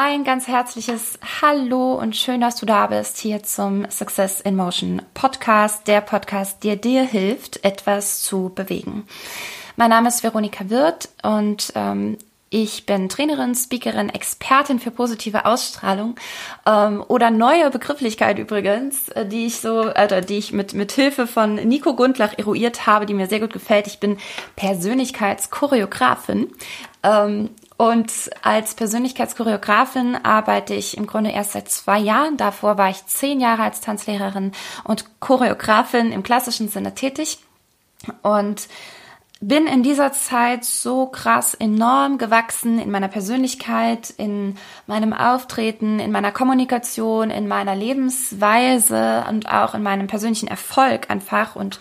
Ein ganz herzliches Hallo und schön, dass du da bist hier zum Success in Motion Podcast, der Podcast, der dir hilft, etwas zu bewegen. Mein Name ist Veronika Wirth und ähm, ich bin Trainerin, Speakerin, Expertin für positive Ausstrahlung ähm, oder neue Begrifflichkeit übrigens, äh, die ich so, äh, die ich mit mit Hilfe von Nico Gundlach eruiert habe, die mir sehr gut gefällt. Ich bin Persönlichkeitschoreografin. Ähm, und als Persönlichkeitschoreografin arbeite ich im Grunde erst seit zwei Jahren. Davor war ich zehn Jahre als Tanzlehrerin und Choreografin im klassischen Sinne tätig. Und bin in dieser Zeit so krass enorm gewachsen in meiner Persönlichkeit, in meinem Auftreten, in meiner Kommunikation, in meiner Lebensweise und auch in meinem persönlichen Erfolg einfach und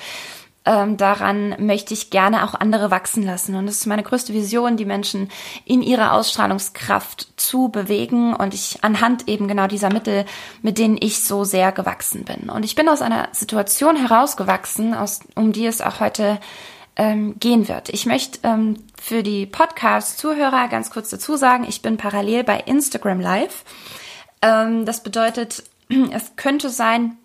ähm, daran möchte ich gerne auch andere wachsen lassen. Und das ist meine größte Vision, die Menschen in ihrer Ausstrahlungskraft zu bewegen und ich anhand eben genau dieser Mittel, mit denen ich so sehr gewachsen bin. Und ich bin aus einer Situation herausgewachsen, aus, um die es auch heute ähm, gehen wird. Ich möchte ähm, für die Podcast-Zuhörer ganz kurz dazu sagen, ich bin parallel bei Instagram Live. Ähm, das bedeutet, es könnte sein,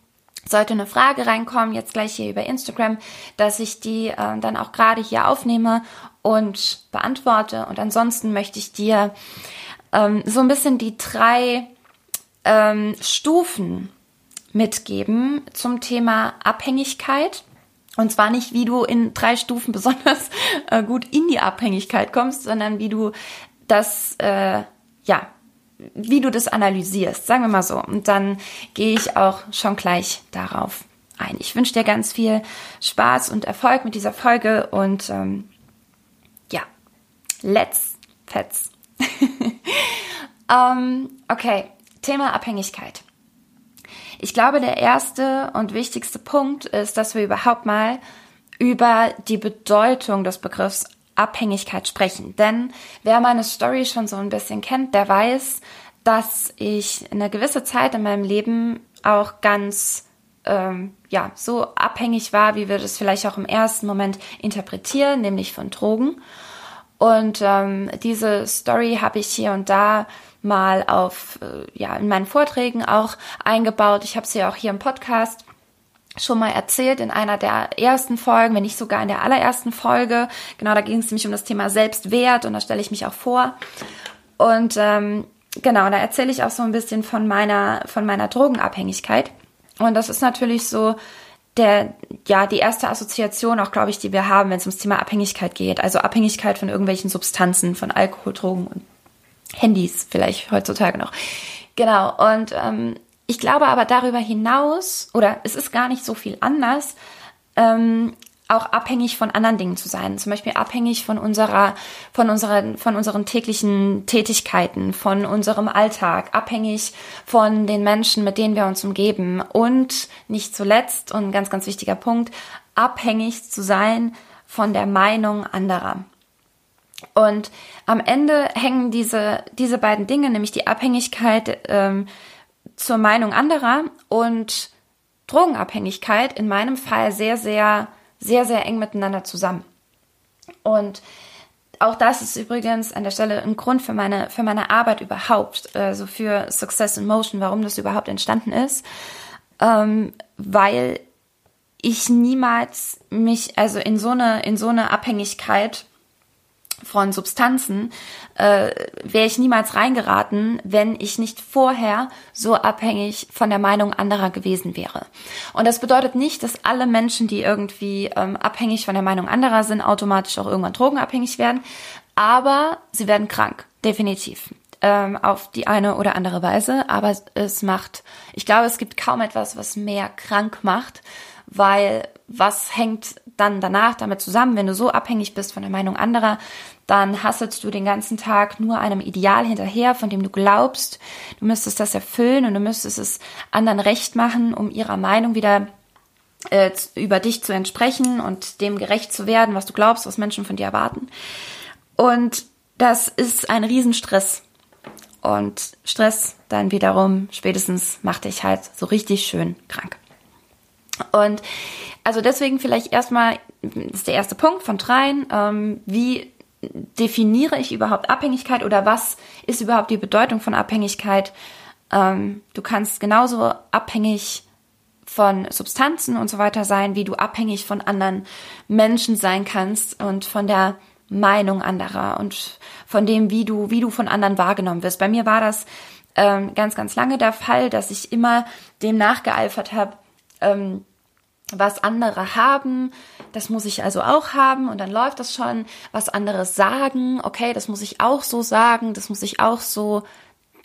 sollte eine Frage reinkommen, jetzt gleich hier über Instagram, dass ich die äh, dann auch gerade hier aufnehme und beantworte. Und ansonsten möchte ich dir ähm, so ein bisschen die drei ähm, Stufen mitgeben zum Thema Abhängigkeit. Und zwar nicht, wie du in drei Stufen besonders äh, gut in die Abhängigkeit kommst, sondern wie du das, äh, ja, wie du das analysierst, sagen wir mal so. Und dann gehe ich auch schon gleich darauf ein. Ich wünsche dir ganz viel Spaß und Erfolg mit dieser Folge und ähm, ja, let's fetz. ähm, okay, Thema Abhängigkeit. Ich glaube, der erste und wichtigste Punkt ist, dass wir überhaupt mal über die Bedeutung des Begriffs Abhängigkeit sprechen. Denn wer meine Story schon so ein bisschen kennt, der weiß, dass ich eine gewisse Zeit in meinem Leben auch ganz ähm, ja so abhängig war, wie wir das vielleicht auch im ersten Moment interpretieren, nämlich von Drogen. Und ähm, diese Story habe ich hier und da mal auf äh, ja in meinen Vorträgen auch eingebaut. Ich habe sie auch hier im Podcast schon mal erzählt in einer der ersten Folgen, wenn nicht sogar in der allerersten Folge. Genau, da ging es nämlich um das Thema Selbstwert und da stelle ich mich auch vor. Und ähm, genau, da erzähle ich auch so ein bisschen von meiner, von meiner Drogenabhängigkeit. Und das ist natürlich so der, ja, die erste Assoziation auch, glaube ich, die wir haben, wenn es ums Thema Abhängigkeit geht. Also Abhängigkeit von irgendwelchen Substanzen, von Alkohol, Drogen und Handys vielleicht heutzutage noch. Genau. Und ähm, ich glaube aber darüber hinaus, oder es ist gar nicht so viel anders, ähm, auch abhängig von anderen Dingen zu sein. Zum Beispiel abhängig von unserer, von unserer, von unseren täglichen Tätigkeiten, von unserem Alltag, abhängig von den Menschen, mit denen wir uns umgeben und nicht zuletzt und ganz, ganz wichtiger Punkt, abhängig zu sein von der Meinung anderer. Und am Ende hängen diese, diese beiden Dinge, nämlich die Abhängigkeit ähm, zur Meinung anderer und Drogenabhängigkeit in meinem Fall sehr, sehr, sehr, sehr eng miteinander zusammen. Und auch das ist übrigens an der Stelle ein Grund für meine, für meine Arbeit überhaupt, also für Success in Motion, warum das überhaupt entstanden ist, ähm, weil ich niemals mich, also in so eine, in so eine Abhängigkeit von Substanzen äh, wäre ich niemals reingeraten, wenn ich nicht vorher so abhängig von der Meinung anderer gewesen wäre. Und das bedeutet nicht, dass alle Menschen, die irgendwie ähm, abhängig von der Meinung anderer sind, automatisch auch irgendwann drogenabhängig werden, aber sie werden krank, definitiv ähm, auf die eine oder andere Weise. Aber es macht, ich glaube, es gibt kaum etwas, was mehr krank macht, weil was hängt dann danach damit zusammen, wenn du so abhängig bist von der Meinung anderer, dann hasselst du den ganzen Tag nur einem Ideal hinterher, von dem du glaubst, du müsstest das erfüllen und du müsstest es anderen recht machen, um ihrer Meinung wieder äh, über dich zu entsprechen und dem gerecht zu werden, was du glaubst, was Menschen von dir erwarten. Und das ist ein Riesenstress. Und Stress dann wiederum spätestens macht dich halt so richtig schön krank. Und also deswegen vielleicht erstmal, das ist der erste Punkt von dreien, ähm, wie definiere ich überhaupt Abhängigkeit oder was ist überhaupt die Bedeutung von Abhängigkeit? Ähm, du kannst genauso abhängig von Substanzen und so weiter sein, wie du abhängig von anderen Menschen sein kannst und von der Meinung anderer und von dem, wie du, wie du von anderen wahrgenommen wirst. Bei mir war das ähm, ganz, ganz lange der Fall, dass ich immer dem nachgeeifert habe, ähm, was andere haben, das muss ich also auch haben und dann läuft das schon. Was andere sagen, okay, das muss ich auch so sagen, das muss ich auch so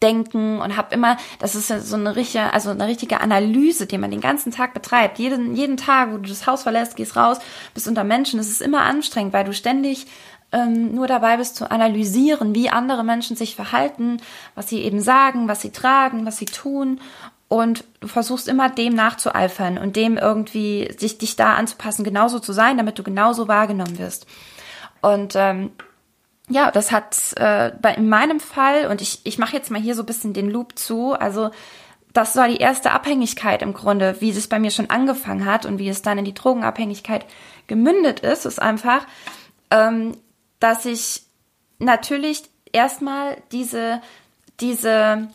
denken und habe immer, das ist so eine richtige, also eine richtige Analyse, die man den ganzen Tag betreibt. Jeden, jeden Tag, wo du das Haus verlässt, gehst raus, bist unter Menschen, das ist immer anstrengend, weil du ständig ähm, nur dabei bist zu analysieren, wie andere Menschen sich verhalten, was sie eben sagen, was sie tragen, was sie tun und du versuchst immer dem nachzueifern und dem irgendwie sich dich da anzupassen, genauso zu sein, damit du genauso wahrgenommen wirst. Und ähm, ja, das hat äh, bei in meinem Fall und ich ich mache jetzt mal hier so ein bisschen den Loop zu, also das war die erste Abhängigkeit im Grunde, wie es bei mir schon angefangen hat und wie es dann in die Drogenabhängigkeit gemündet ist, ist einfach, ähm, dass ich natürlich erstmal diese diese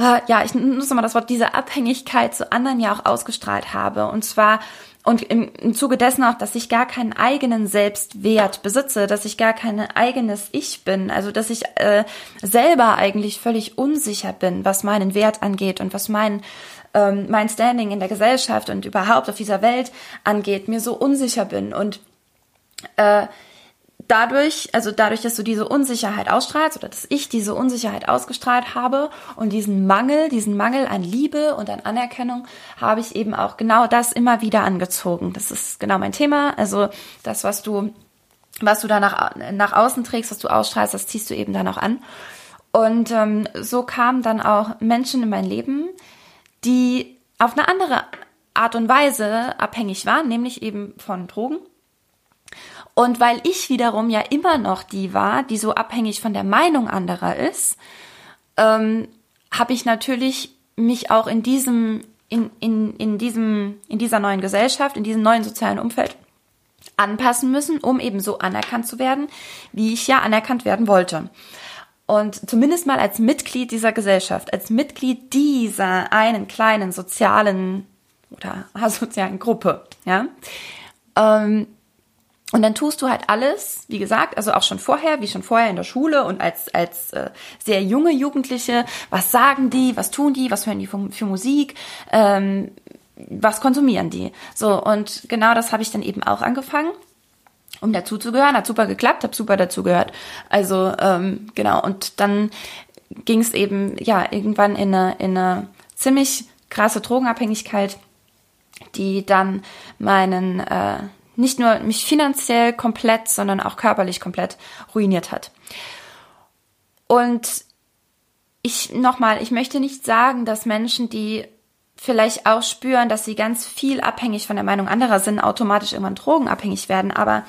Ah, ja, ich nutze mal das Wort, diese Abhängigkeit zu anderen ja auch ausgestrahlt habe. Und zwar, und im, im Zuge dessen auch, dass ich gar keinen eigenen Selbstwert besitze, dass ich gar kein eigenes Ich bin, also dass ich äh, selber eigentlich völlig unsicher bin, was meinen Wert angeht und was mein ähm, mein Standing in der Gesellschaft und überhaupt auf dieser Welt angeht, mir so unsicher bin und äh, dadurch, also dadurch, dass du diese Unsicherheit ausstrahlst oder dass ich diese Unsicherheit ausgestrahlt habe und diesen Mangel, diesen Mangel an Liebe und an Anerkennung, habe ich eben auch genau das immer wieder angezogen. Das ist genau mein Thema. Also das, was du, was du da nach, nach außen trägst, was du ausstrahlst, das ziehst du eben dann auch an. Und ähm, so kamen dann auch Menschen in mein Leben, die auf eine andere Art und Weise abhängig waren, nämlich eben von Drogen und weil ich wiederum ja immer noch die war, die so abhängig von der Meinung anderer ist, ähm, habe ich natürlich mich auch in diesem, in, in, in diesem, in dieser neuen Gesellschaft, in diesem neuen sozialen Umfeld anpassen müssen, um eben so anerkannt zu werden, wie ich ja anerkannt werden wollte. Und zumindest mal als Mitglied dieser Gesellschaft, als Mitglied dieser einen kleinen sozialen oder asozialen Gruppe, ja. Ähm, und dann tust du halt alles, wie gesagt, also auch schon vorher, wie schon vorher in der Schule und als, als äh, sehr junge Jugendliche, was sagen die, was tun die, was hören die für, für Musik, ähm, was konsumieren die. So, und genau das habe ich dann eben auch angefangen, um dazuzugehören. Hat super geklappt, habe super dazugehört. Also, ähm, genau, und dann ging es eben, ja, irgendwann in eine, in eine ziemlich krasse Drogenabhängigkeit, die dann meinen äh, nicht nur mich finanziell komplett, sondern auch körperlich komplett ruiniert hat. Und ich nochmal, ich möchte nicht sagen, dass Menschen, die vielleicht auch spüren, dass sie ganz viel abhängig von der Meinung anderer sind, automatisch irgendwann drogenabhängig werden, aber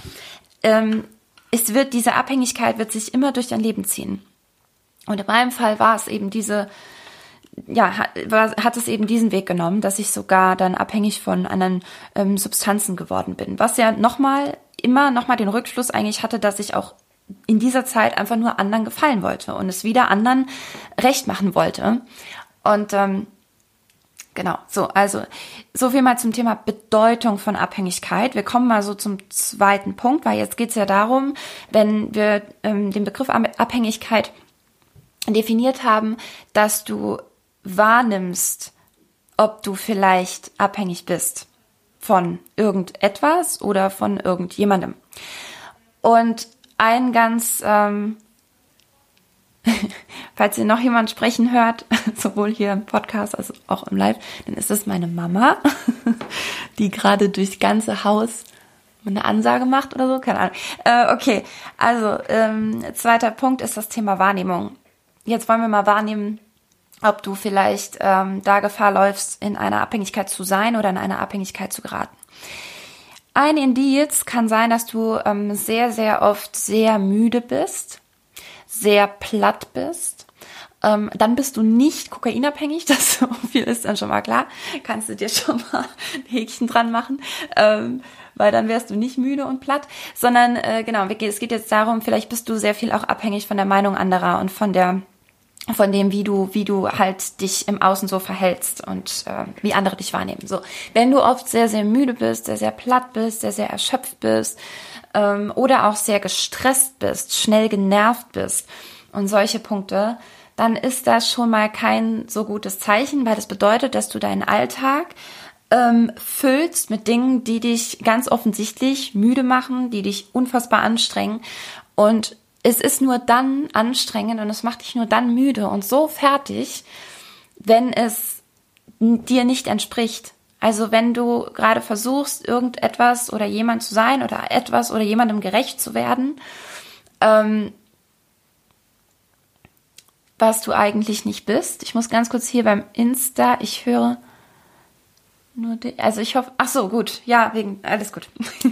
ähm, es wird, diese Abhängigkeit wird sich immer durch dein Leben ziehen. Und in meinem Fall war es eben diese ja, hat, hat es eben diesen Weg genommen, dass ich sogar dann abhängig von anderen ähm, Substanzen geworden bin. Was ja nochmal, immer nochmal den Rückschluss eigentlich hatte, dass ich auch in dieser Zeit einfach nur anderen gefallen wollte und es wieder anderen recht machen wollte. Und ähm, genau, so, also so viel mal zum Thema Bedeutung von Abhängigkeit. Wir kommen mal so zum zweiten Punkt, weil jetzt geht's ja darum, wenn wir ähm, den Begriff Abhängigkeit definiert haben, dass du wahrnimmst, ob du vielleicht abhängig bist von irgendetwas oder von irgendjemandem. Und ein ganz, ähm, falls ihr noch jemand sprechen hört, sowohl hier im Podcast als auch im Live, dann ist es meine Mama, die gerade durchs ganze Haus eine Ansage macht oder so, keine Ahnung. Äh, okay, also ähm, zweiter Punkt ist das Thema Wahrnehmung. Jetzt wollen wir mal wahrnehmen, ob du vielleicht ähm, da Gefahr läufst, in einer Abhängigkeit zu sein oder in eine Abhängigkeit zu geraten. Ein Indiz kann sein, dass du ähm, sehr, sehr oft sehr müde bist, sehr platt bist, ähm, dann bist du nicht kokainabhängig, das so viel ist dann schon mal klar, kannst du dir schon mal ein Häkchen dran machen, ähm, weil dann wärst du nicht müde und platt, sondern äh, genau, es geht jetzt darum, vielleicht bist du sehr viel auch abhängig von der Meinung anderer und von der von dem, wie du, wie du halt dich im Außen so verhältst und äh, wie andere dich wahrnehmen. So, wenn du oft sehr, sehr müde bist, sehr, sehr platt bist, sehr, sehr erschöpft bist ähm, oder auch sehr gestresst bist, schnell genervt bist und solche Punkte, dann ist das schon mal kein so gutes Zeichen, weil das bedeutet, dass du deinen Alltag ähm, füllst mit Dingen, die dich ganz offensichtlich müde machen, die dich unfassbar anstrengen. Und es ist nur dann anstrengend und es macht dich nur dann müde und so fertig, wenn es dir nicht entspricht. Also wenn du gerade versuchst, irgendetwas oder jemand zu sein oder etwas oder jemandem gerecht zu werden, ähm, was du eigentlich nicht bist. Ich muss ganz kurz hier beim Insta, ich höre nur die, also ich hoffe, ach so, gut, ja, wegen, alles gut.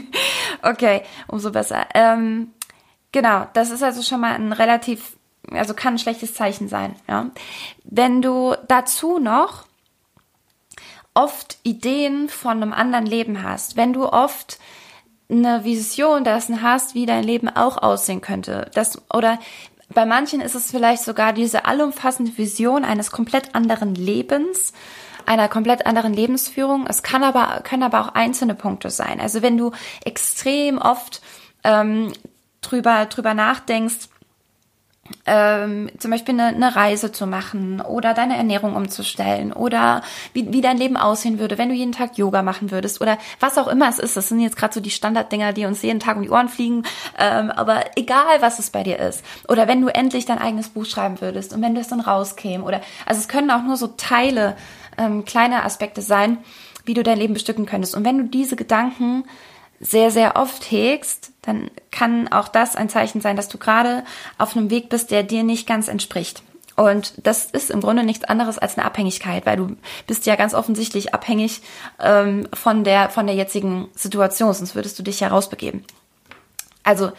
okay, umso besser. Ähm, genau, das ist also schon mal ein relativ, also kann ein schlechtes Zeichen sein, ja. Wenn du dazu noch oft Ideen von einem anderen Leben hast, wenn du oft eine Vision dessen hast, wie dein Leben auch aussehen könnte, das, oder bei manchen ist es vielleicht sogar diese allumfassende Vision eines komplett anderen Lebens, einer komplett anderen Lebensführung. Es kann aber, können aber auch einzelne Punkte sein. Also wenn du extrem oft ähm, drüber, drüber nachdenkst, ähm, zum Beispiel eine, eine Reise zu machen oder deine Ernährung umzustellen oder wie, wie dein Leben aussehen würde, wenn du jeden Tag Yoga machen würdest oder was auch immer es ist. Das sind jetzt gerade so die Standarddinger, die uns jeden Tag um die Ohren fliegen. Ähm, aber egal, was es bei dir ist. Oder wenn du endlich dein eigenes Buch schreiben würdest und wenn du es dann rauskäme oder also es können auch nur so Teile, ähm, kleine Aspekte sein, wie du dein Leben bestücken könntest. Und wenn du diese Gedanken sehr, sehr oft hegst, dann kann auch das ein Zeichen sein, dass du gerade auf einem Weg bist, der dir nicht ganz entspricht. Und das ist im Grunde nichts anderes als eine Abhängigkeit, weil du bist ja ganz offensichtlich abhängig ähm, von der von der jetzigen Situation, sonst würdest du dich ja rausbegeben. Also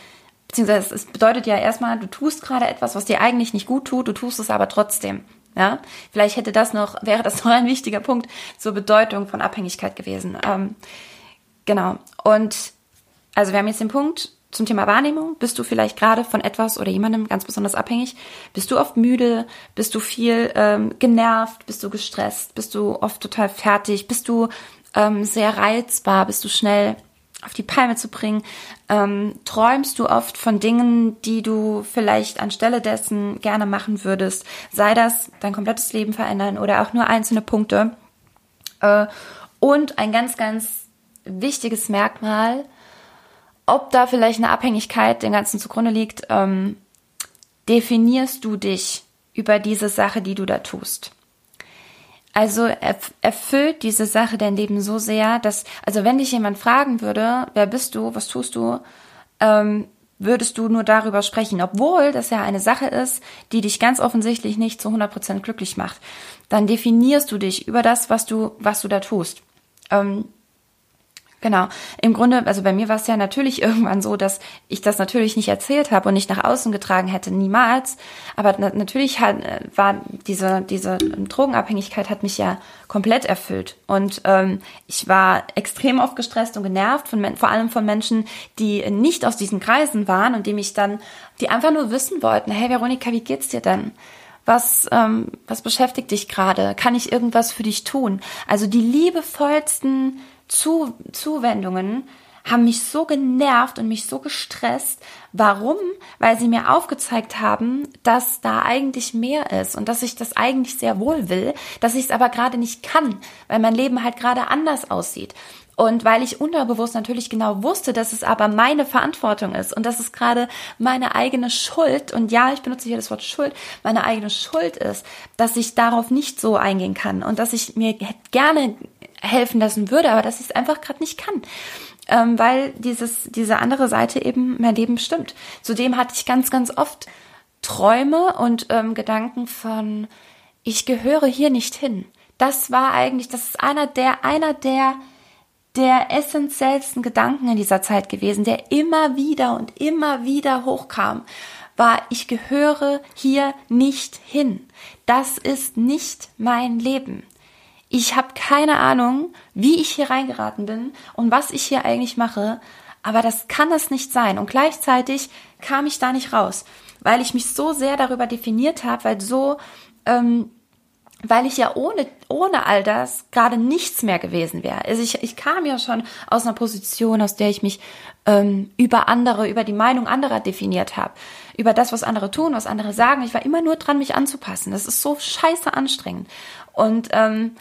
beziehungsweise es bedeutet ja erstmal, du tust gerade etwas, was dir eigentlich nicht gut tut, du tust es aber trotzdem. Ja, vielleicht hätte das noch wäre das noch ein wichtiger Punkt zur Bedeutung von Abhängigkeit gewesen. Ähm, Genau. Und also wir haben jetzt den Punkt zum Thema Wahrnehmung. Bist du vielleicht gerade von etwas oder jemandem ganz besonders abhängig? Bist du oft müde? Bist du viel ähm, genervt? Bist du gestresst? Bist du oft total fertig? Bist du ähm, sehr reizbar? Bist du schnell auf die Palme zu bringen? Ähm, träumst du oft von Dingen, die du vielleicht anstelle dessen gerne machen würdest? Sei das dein komplettes Leben verändern oder auch nur einzelne Punkte? Äh, und ein ganz, ganz wichtiges Merkmal, ob da vielleicht eine Abhängigkeit dem Ganzen zugrunde liegt, ähm, definierst du dich über diese Sache, die du da tust. Also erfüllt diese Sache dein Leben so sehr, dass, also wenn dich jemand fragen würde, wer bist du, was tust du, ähm, würdest du nur darüber sprechen, obwohl das ja eine Sache ist, die dich ganz offensichtlich nicht zu 100% glücklich macht. Dann definierst du dich über das, was du, was du da tust. Ähm, Genau. Im Grunde, also bei mir war es ja natürlich irgendwann so, dass ich das natürlich nicht erzählt habe und nicht nach außen getragen hätte, niemals. Aber na natürlich hat, äh, war diese, diese Drogenabhängigkeit hat mich ja komplett erfüllt. Und ähm, ich war extrem oft gestresst und genervt, von, vor allem von Menschen, die nicht aus diesen Kreisen waren und die mich dann, die einfach nur wissen wollten, hey Veronika, wie geht's dir denn? Was, ähm, was beschäftigt dich gerade? Kann ich irgendwas für dich tun? Also die liebevollsten zu Zuwendungen haben mich so genervt und mich so gestresst. Warum? Weil sie mir aufgezeigt haben, dass da eigentlich mehr ist und dass ich das eigentlich sehr wohl will, dass ich es aber gerade nicht kann, weil mein Leben halt gerade anders aussieht. Und weil ich unterbewusst natürlich genau wusste, dass es aber meine Verantwortung ist und dass es gerade meine eigene Schuld, und ja, ich benutze hier das Wort Schuld, meine eigene Schuld ist, dass ich darauf nicht so eingehen kann und dass ich mir gerne helfen lassen würde, aber dass ich es einfach gerade nicht kann. Ähm, weil dieses, diese andere Seite eben mein Leben bestimmt. Zudem hatte ich ganz, ganz oft Träume und ähm, Gedanken von, ich gehöre hier nicht hin. Das war eigentlich, das ist einer der, einer der, der essentiellsten Gedanken in dieser Zeit gewesen, der immer wieder und immer wieder hochkam war, ich gehöre hier nicht hin. Das ist nicht mein Leben. Ich habe keine Ahnung, wie ich hier reingeraten bin und was ich hier eigentlich mache, aber das kann es nicht sein. Und gleichzeitig kam ich da nicht raus, weil ich mich so sehr darüber definiert habe, weil so, ähm, weil ich ja ohne, ohne all das gerade nichts mehr gewesen wäre. Also ich, ich kam ja schon aus einer Position, aus der ich mich ähm, über andere, über die Meinung anderer definiert habe, über das, was andere tun, was andere sagen. Ich war immer nur dran, mich anzupassen. Das ist so scheiße anstrengend. Und ähm,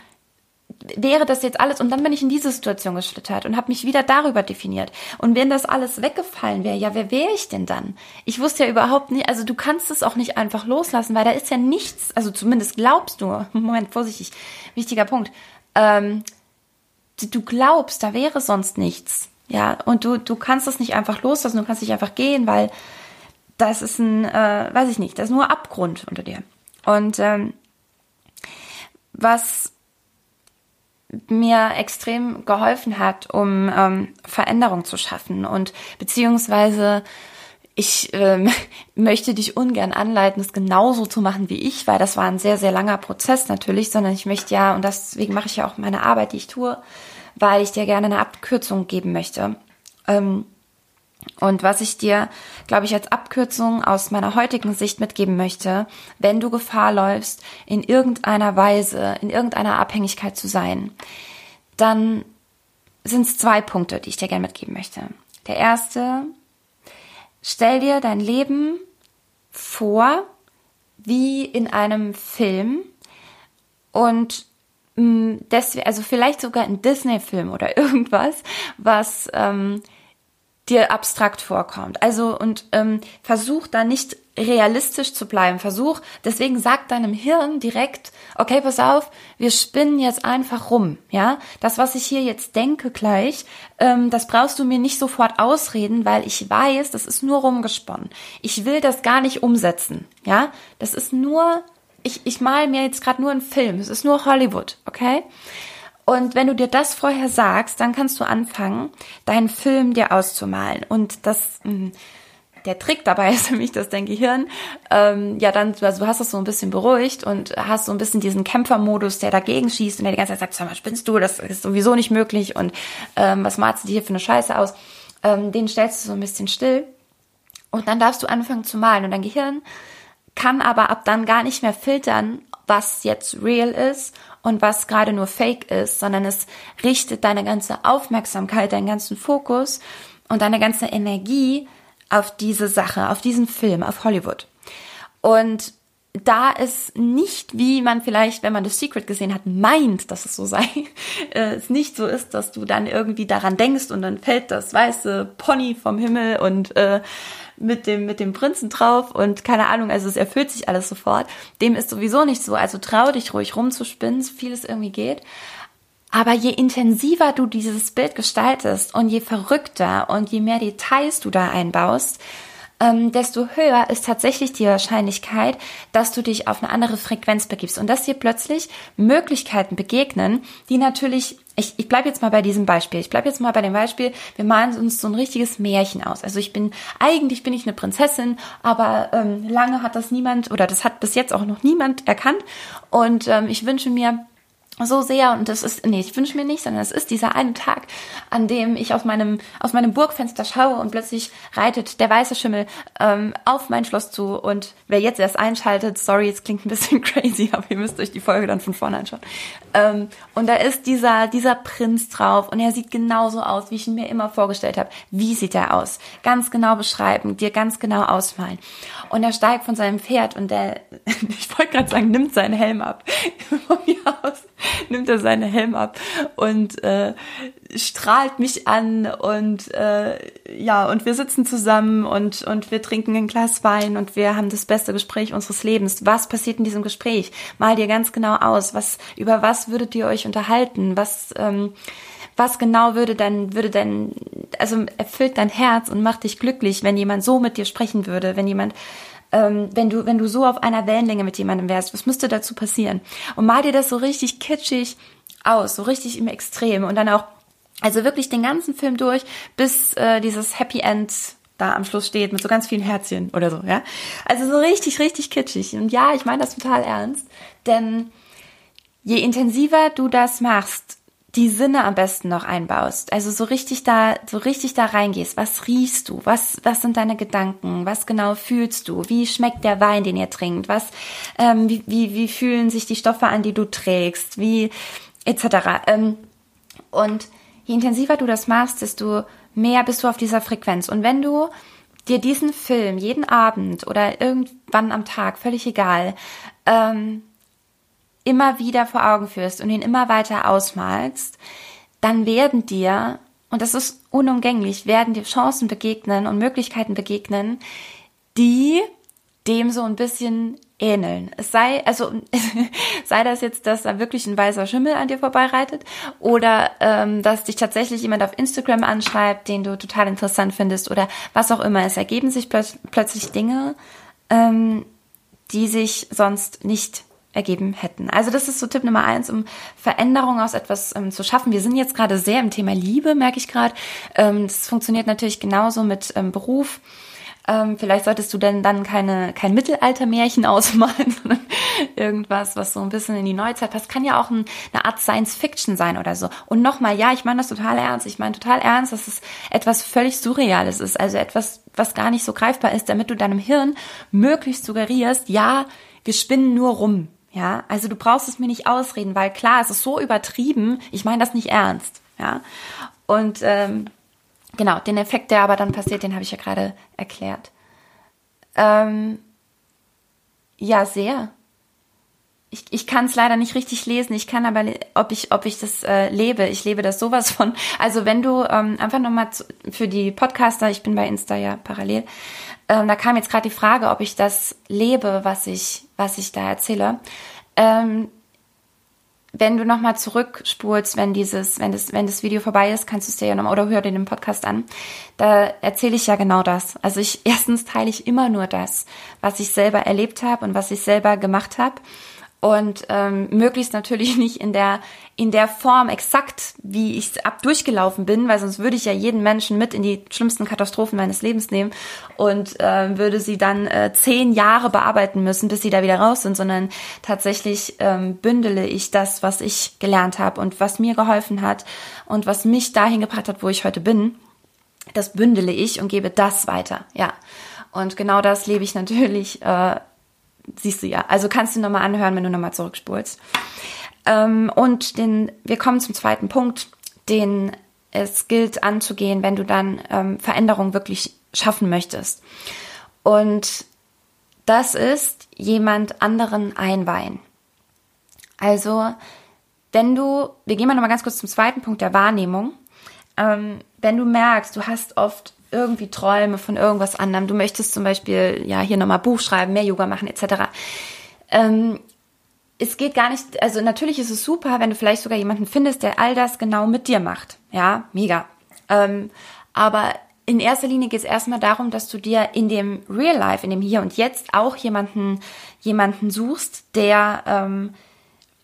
wäre das jetzt alles und dann bin ich in diese Situation geschlittert und habe mich wieder darüber definiert. Und wenn das alles weggefallen wäre, ja, wer wäre ich denn dann? Ich wusste ja überhaupt nicht, also du kannst es auch nicht einfach loslassen, weil da ist ja nichts, also zumindest glaubst du, Moment, vorsichtig, wichtiger Punkt, ähm, du glaubst, da wäre sonst nichts. Ja, und du, du kannst es nicht einfach loslassen, du kannst nicht einfach gehen, weil das ist ein, äh, weiß ich nicht, das ist nur Abgrund unter dir. Und ähm, was mir extrem geholfen hat, um ähm, Veränderung zu schaffen und beziehungsweise ich ähm, möchte dich ungern anleiten, es genauso zu machen wie ich, weil das war ein sehr, sehr langer Prozess natürlich, sondern ich möchte ja, und deswegen mache ich ja auch meine Arbeit, die ich tue, weil ich dir gerne eine Abkürzung geben möchte. Ähm, und was ich dir, glaube ich, als Abkürzung aus meiner heutigen Sicht mitgeben möchte, wenn du Gefahr läufst, in irgendeiner Weise, in irgendeiner Abhängigkeit zu sein, dann sind es zwei Punkte, die ich dir gerne mitgeben möchte. Der erste, stell dir dein Leben vor wie in einem Film und mm, deswegen, also vielleicht sogar ein Disney-Film oder irgendwas, was ähm, dir abstrakt vorkommt. Also und ähm, versuch da nicht realistisch zu bleiben. Versuch, deswegen sag deinem Hirn direkt, okay, pass auf, wir spinnen jetzt einfach rum, ja. Das, was ich hier jetzt denke gleich, ähm, das brauchst du mir nicht sofort ausreden, weil ich weiß, das ist nur rumgesponnen. Ich will das gar nicht umsetzen, ja. Das ist nur, ich, ich mal mir jetzt gerade nur einen Film. Es ist nur Hollywood, okay? Und wenn du dir das vorher sagst, dann kannst du anfangen, deinen Film dir auszumalen. Und das, hm, der Trick dabei ist mich, dass dein Gehirn, ähm, ja dann, also du hast das so ein bisschen beruhigt und hast so ein bisschen diesen Kämpfermodus, der dagegen schießt und der die ganze Zeit sagt, sag mal, spinnst du, das ist sowieso nicht möglich und ähm, was malst du dir hier für eine Scheiße aus? Ähm, den stellst du so ein bisschen still und dann darfst du anfangen zu malen und dein Gehirn kann aber ab dann gar nicht mehr filtern, was jetzt real ist und was gerade nur fake ist, sondern es richtet deine ganze Aufmerksamkeit, deinen ganzen Fokus und deine ganze Energie auf diese Sache, auf diesen Film, auf Hollywood. Und da es nicht, wie man vielleicht, wenn man das Secret gesehen hat, meint, dass es so sei, äh, es nicht so ist, dass du dann irgendwie daran denkst und dann fällt das weiße Pony vom Himmel und äh, mit dem, mit dem Prinzen drauf und keine Ahnung, also es erfüllt sich alles sofort. Dem ist sowieso nicht so. Also trau dich ruhig rumzuspinnen, so viel es irgendwie geht. Aber je intensiver du dieses Bild gestaltest und je verrückter und je mehr Details du da einbaust, ähm, desto höher ist tatsächlich die Wahrscheinlichkeit, dass du dich auf eine andere Frequenz begibst und dass dir plötzlich Möglichkeiten begegnen, die natürlich ich, ich bleibe jetzt mal bei diesem Beispiel. Ich bleibe jetzt mal bei dem Beispiel, wir malen uns so ein richtiges Märchen aus. Also ich bin, eigentlich bin ich eine Prinzessin, aber ähm, lange hat das niemand oder das hat bis jetzt auch noch niemand erkannt. Und ähm, ich wünsche mir, so sehr und das ist nee ich wünsche mir nicht sondern es ist dieser eine Tag an dem ich aus meinem aus meinem Burgfenster schaue und plötzlich reitet der weiße Schimmel ähm, auf mein Schloss zu und wer jetzt erst einschaltet sorry es klingt ein bisschen crazy aber ihr müsst euch die Folge dann von vorne anschauen. Ähm, und da ist dieser dieser Prinz drauf und er sieht genauso aus wie ich ihn mir immer vorgestellt habe wie sieht er aus? Ganz genau beschreiben dir ganz genau ausmalen. Und er steigt von seinem Pferd und der ich wollte gerade sagen nimmt seinen Helm ab. Von mir aus nimmt er seinen Helm ab und äh, strahlt mich an und äh, ja und wir sitzen zusammen und und wir trinken ein Glas Wein und wir haben das beste Gespräch unseres Lebens. Was passiert in diesem Gespräch? Mal dir ganz genau aus, was über was würdet ihr euch unterhalten? Was ähm, was genau würde dann, würde denn, also erfüllt dein Herz und macht dich glücklich, wenn jemand so mit dir sprechen würde, wenn jemand ähm, wenn du, wenn du so auf einer Wellenlänge mit jemandem wärst, was müsste dazu passieren? Und mal dir das so richtig kitschig aus, so richtig im Extrem und dann auch, also wirklich den ganzen Film durch, bis äh, dieses Happy End da am Schluss steht mit so ganz vielen Herzchen oder so, ja. Also so richtig, richtig kitschig. Und ja, ich meine das total ernst, denn je intensiver du das machst, die Sinne am besten noch einbaust. Also so richtig da, so richtig da reingehst. Was riechst du? Was, was sind deine Gedanken? Was genau fühlst du? Wie schmeckt der Wein, den ihr trinkt? Was, ähm, wie, wie, wie fühlen sich die Stoffe an, die du trägst? Wie, etc. Ähm, und je intensiver du das machst, desto mehr bist du auf dieser Frequenz. Und wenn du dir diesen Film jeden Abend oder irgendwann am Tag, völlig egal, ähm, immer wieder vor Augen führst und ihn immer weiter ausmalst, dann werden dir, und das ist unumgänglich, werden dir Chancen begegnen und Möglichkeiten begegnen, die dem so ein bisschen ähneln. Es sei, also sei das jetzt, dass da wirklich ein weißer Schimmel an dir vorbeireitet oder ähm, dass dich tatsächlich jemand auf Instagram anschreibt, den du total interessant findest oder was auch immer. Es ergeben sich plö plötzlich Dinge, ähm, die sich sonst nicht ergeben hätten. Also das ist so Tipp Nummer eins, um Veränderung aus etwas ähm, zu schaffen. Wir sind jetzt gerade sehr im Thema Liebe, merke ich gerade. Ähm, das funktioniert natürlich genauso mit ähm, Beruf. Ähm, vielleicht solltest du denn dann keine, kein Mittelaltermärchen ausmalen, sondern irgendwas, was so ein bisschen in die Neuzeit passt. Kann ja auch ein, eine Art Science Fiction sein oder so. Und nochmal, ja, ich meine das total ernst. Ich meine total ernst, dass es etwas völlig Surreales ist. Also etwas, was gar nicht so greifbar ist, damit du deinem Hirn möglichst suggerierst, ja, wir spinnen nur rum. Ja, also du brauchst es mir nicht ausreden, weil klar, es ist so übertrieben, ich meine das nicht ernst. Ja, und ähm, genau, den Effekt, der aber dann passiert, den habe ich ja gerade erklärt. Ähm, ja, sehr. Ich, ich kann es leider nicht richtig lesen. Ich kann aber, ob ich, ob ich das äh, lebe. Ich lebe das sowas von. Also wenn du ähm, einfach nochmal für die Podcaster, ich bin bei Insta ja parallel, ähm, da kam jetzt gerade die Frage, ob ich das lebe, was ich, was ich da erzähle. Ähm, wenn du nochmal zurückspulst, wenn dieses, wenn das, wenn das Video vorbei ist, kannst du es dir ja nochmal oder hör dir den Podcast an. Da erzähle ich ja genau das. Also ich erstens teile ich immer nur das, was ich selber erlebt habe und was ich selber gemacht habe und ähm, möglichst natürlich nicht in der in der Form exakt, wie ich ab durchgelaufen bin, weil sonst würde ich ja jeden Menschen mit in die schlimmsten Katastrophen meines Lebens nehmen und äh, würde sie dann äh, zehn Jahre bearbeiten müssen, bis sie da wieder raus sind, sondern tatsächlich ähm, bündele ich das, was ich gelernt habe und was mir geholfen hat und was mich dahin gebracht hat, wo ich heute bin. Das bündele ich und gebe das weiter, ja. Und genau das lebe ich natürlich äh, siehst du ja. Also kannst du nochmal anhören, wenn du nochmal zurückspulst. Ähm, und den, wir kommen zum zweiten Punkt, den es gilt anzugehen, wenn du dann ähm, Veränderung wirklich schaffen möchtest. Und das ist jemand anderen einweihen. Also, wenn du, wir gehen mal nochmal ganz kurz zum zweiten Punkt der Wahrnehmung. Ähm, wenn du merkst, du hast oft irgendwie Träume von irgendwas anderem. Du möchtest zum Beispiel, ja, hier nochmal Buch schreiben, mehr Yoga machen, etc. Ähm, es geht gar nicht, also natürlich ist es super, wenn du vielleicht sogar jemanden findest, der all das genau mit dir macht. Ja, mega. Ähm, aber in erster Linie geht es erstmal darum, dass du dir in dem Real Life, in dem Hier und Jetzt auch jemanden, jemanden suchst, der, ähm,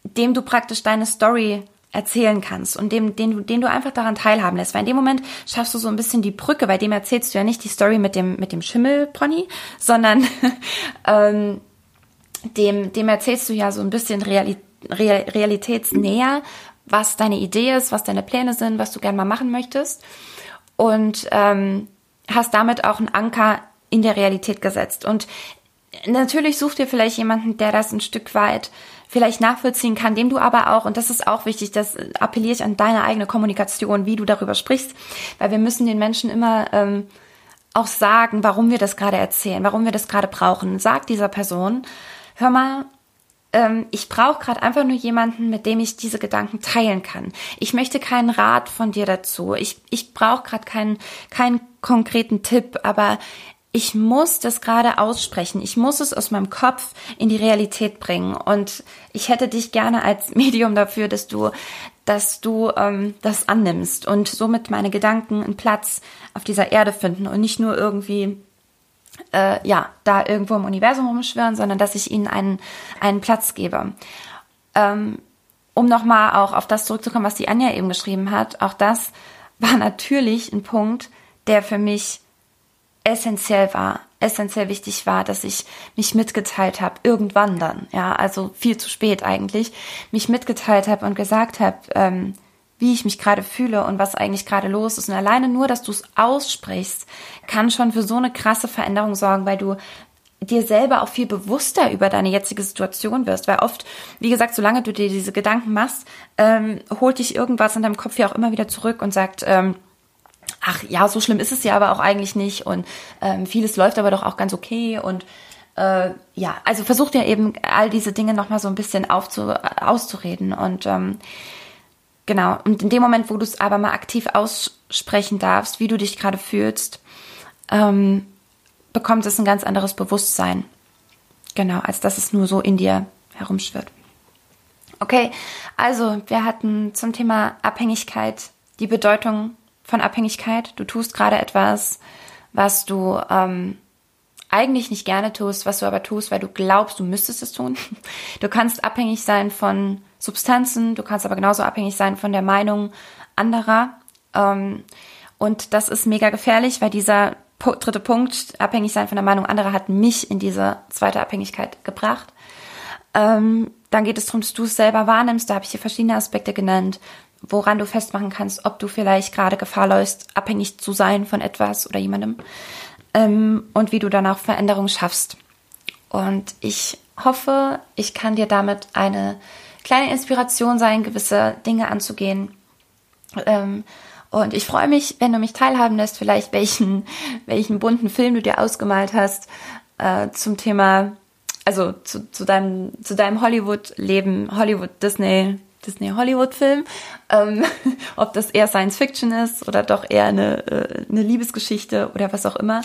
dem du praktisch deine Story erzählen kannst und dem, den, du, den du einfach daran teilhaben lässt. Weil in dem Moment schaffst du so ein bisschen die Brücke, bei dem erzählst du ja nicht die Story mit dem, mit dem Schimmelpony, sondern ähm, dem, dem erzählst du ja so ein bisschen Reali Real realitätsnäher, was deine Idee ist, was deine Pläne sind, was du gern mal machen möchtest. Und ähm, hast damit auch einen Anker in der Realität gesetzt. Und natürlich such dir vielleicht jemanden, der das ein Stück weit vielleicht nachvollziehen kann, dem du aber auch, und das ist auch wichtig, das appelliere ich an deine eigene Kommunikation, wie du darüber sprichst, weil wir müssen den Menschen immer ähm, auch sagen, warum wir das gerade erzählen, warum wir das gerade brauchen. Sag dieser Person, hör mal, ähm, ich brauche gerade einfach nur jemanden, mit dem ich diese Gedanken teilen kann. Ich möchte keinen Rat von dir dazu. Ich, ich brauche gerade keinen, keinen konkreten Tipp, aber ich muss das gerade aussprechen. Ich muss es aus meinem Kopf in die Realität bringen. Und ich hätte dich gerne als Medium dafür, dass du, dass du ähm, das annimmst und somit meine Gedanken einen Platz auf dieser Erde finden und nicht nur irgendwie äh, ja da irgendwo im Universum rumschwirren, sondern dass ich ihnen einen einen Platz gebe. Ähm, um nochmal auch auf das zurückzukommen, was die Anja eben geschrieben hat, auch das war natürlich ein Punkt, der für mich essentiell war, essentiell wichtig war, dass ich mich mitgeteilt habe, irgendwann dann, ja, also viel zu spät eigentlich, mich mitgeteilt habe und gesagt habe, ähm, wie ich mich gerade fühle und was eigentlich gerade los ist. Und alleine nur, dass du es aussprichst, kann schon für so eine krasse Veränderung sorgen, weil du dir selber auch viel bewusster über deine jetzige Situation wirst. Weil oft, wie gesagt, solange du dir diese Gedanken machst, ähm, holt dich irgendwas in deinem Kopf ja auch immer wieder zurück und sagt, ähm, ach ja, so schlimm ist es ja aber auch eigentlich nicht und ähm, vieles läuft aber doch auch ganz okay und äh, ja, also versuch dir eben all diese Dinge nochmal so ein bisschen aufzu auszureden und ähm, genau, und in dem Moment, wo du es aber mal aktiv aussprechen darfst, wie du dich gerade fühlst, ähm, bekommt es ein ganz anderes Bewusstsein. Genau, als dass es nur so in dir herumschwirrt. Okay, also wir hatten zum Thema Abhängigkeit die Bedeutung von Abhängigkeit. Du tust gerade etwas, was du ähm, eigentlich nicht gerne tust, was du aber tust, weil du glaubst, du müsstest es tun. Du kannst abhängig sein von Substanzen, du kannst aber genauso abhängig sein von der Meinung anderer. Ähm, und das ist mega gefährlich, weil dieser dritte Punkt, abhängig sein von der Meinung anderer, hat mich in diese zweite Abhängigkeit gebracht. Ähm, dann geht es darum, dass du es selber wahrnimmst. Da habe ich hier verschiedene Aspekte genannt woran du festmachen kannst, ob du vielleicht gerade Gefahr läufst, abhängig zu sein von etwas oder jemandem ähm, und wie du danach Veränderungen schaffst. Und ich hoffe, ich kann dir damit eine kleine Inspiration sein, gewisse Dinge anzugehen. Ähm, und ich freue mich, wenn du mich teilhaben lässt, vielleicht welchen, welchen bunten Film du dir ausgemalt hast äh, zum Thema, also zu, zu deinem, zu deinem Hollywood-Leben, Hollywood-Disney, Disney-Hollywood-Film, ähm, ob das eher Science Fiction ist oder doch eher eine, äh, eine Liebesgeschichte oder was auch immer.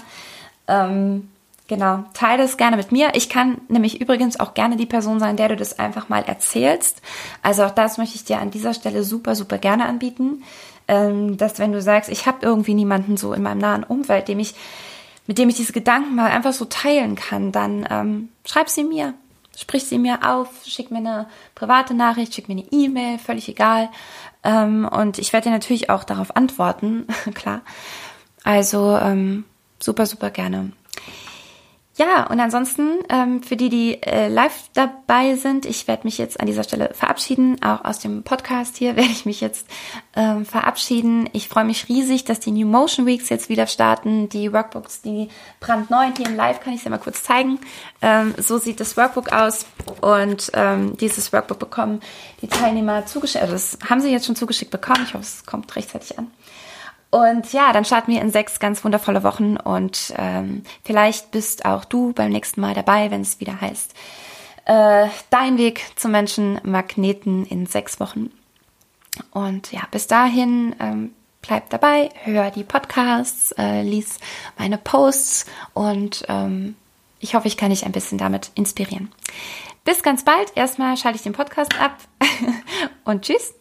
Ähm, genau, teile es gerne mit mir. Ich kann nämlich übrigens auch gerne die Person sein, der du das einfach mal erzählst. Also auch das möchte ich dir an dieser Stelle super, super gerne anbieten. Ähm, dass wenn du sagst, ich habe irgendwie niemanden so in meinem nahen Umfeld, dem ich, mit dem ich diese Gedanken mal einfach so teilen kann, dann ähm, schreib sie mir sprich sie mir auf, schick mir eine private Nachricht, schick mir eine E-Mail, völlig egal. Ähm, und ich werde dir natürlich auch darauf antworten, klar. Also ähm, super, super gerne. Ja, und ansonsten ähm, für die, die äh, live dabei sind, ich werde mich jetzt an dieser Stelle verabschieden. Auch aus dem Podcast hier werde ich mich jetzt ähm, verabschieden. Ich freue mich riesig, dass die New Motion Weeks jetzt wieder starten. Die Workbooks, die brandneu hier im Live, kann ich dir mal kurz zeigen. Ähm, so sieht das Workbook aus. Und ähm, dieses Workbook bekommen die Teilnehmer zugeschickt. Also das haben sie jetzt schon zugeschickt bekommen. Ich hoffe, es kommt rechtzeitig an. Und ja, dann starten wir in sechs ganz wundervolle Wochen und ähm, vielleicht bist auch du beim nächsten Mal dabei, wenn es wieder heißt, äh, dein Weg zum Menschen Magneten in sechs Wochen. Und ja, bis dahin ähm, bleib dabei, hör die Podcasts, äh, lies meine Posts und ähm, ich hoffe, ich kann dich ein bisschen damit inspirieren. Bis ganz bald. Erstmal schalte ich den Podcast ab und tschüss.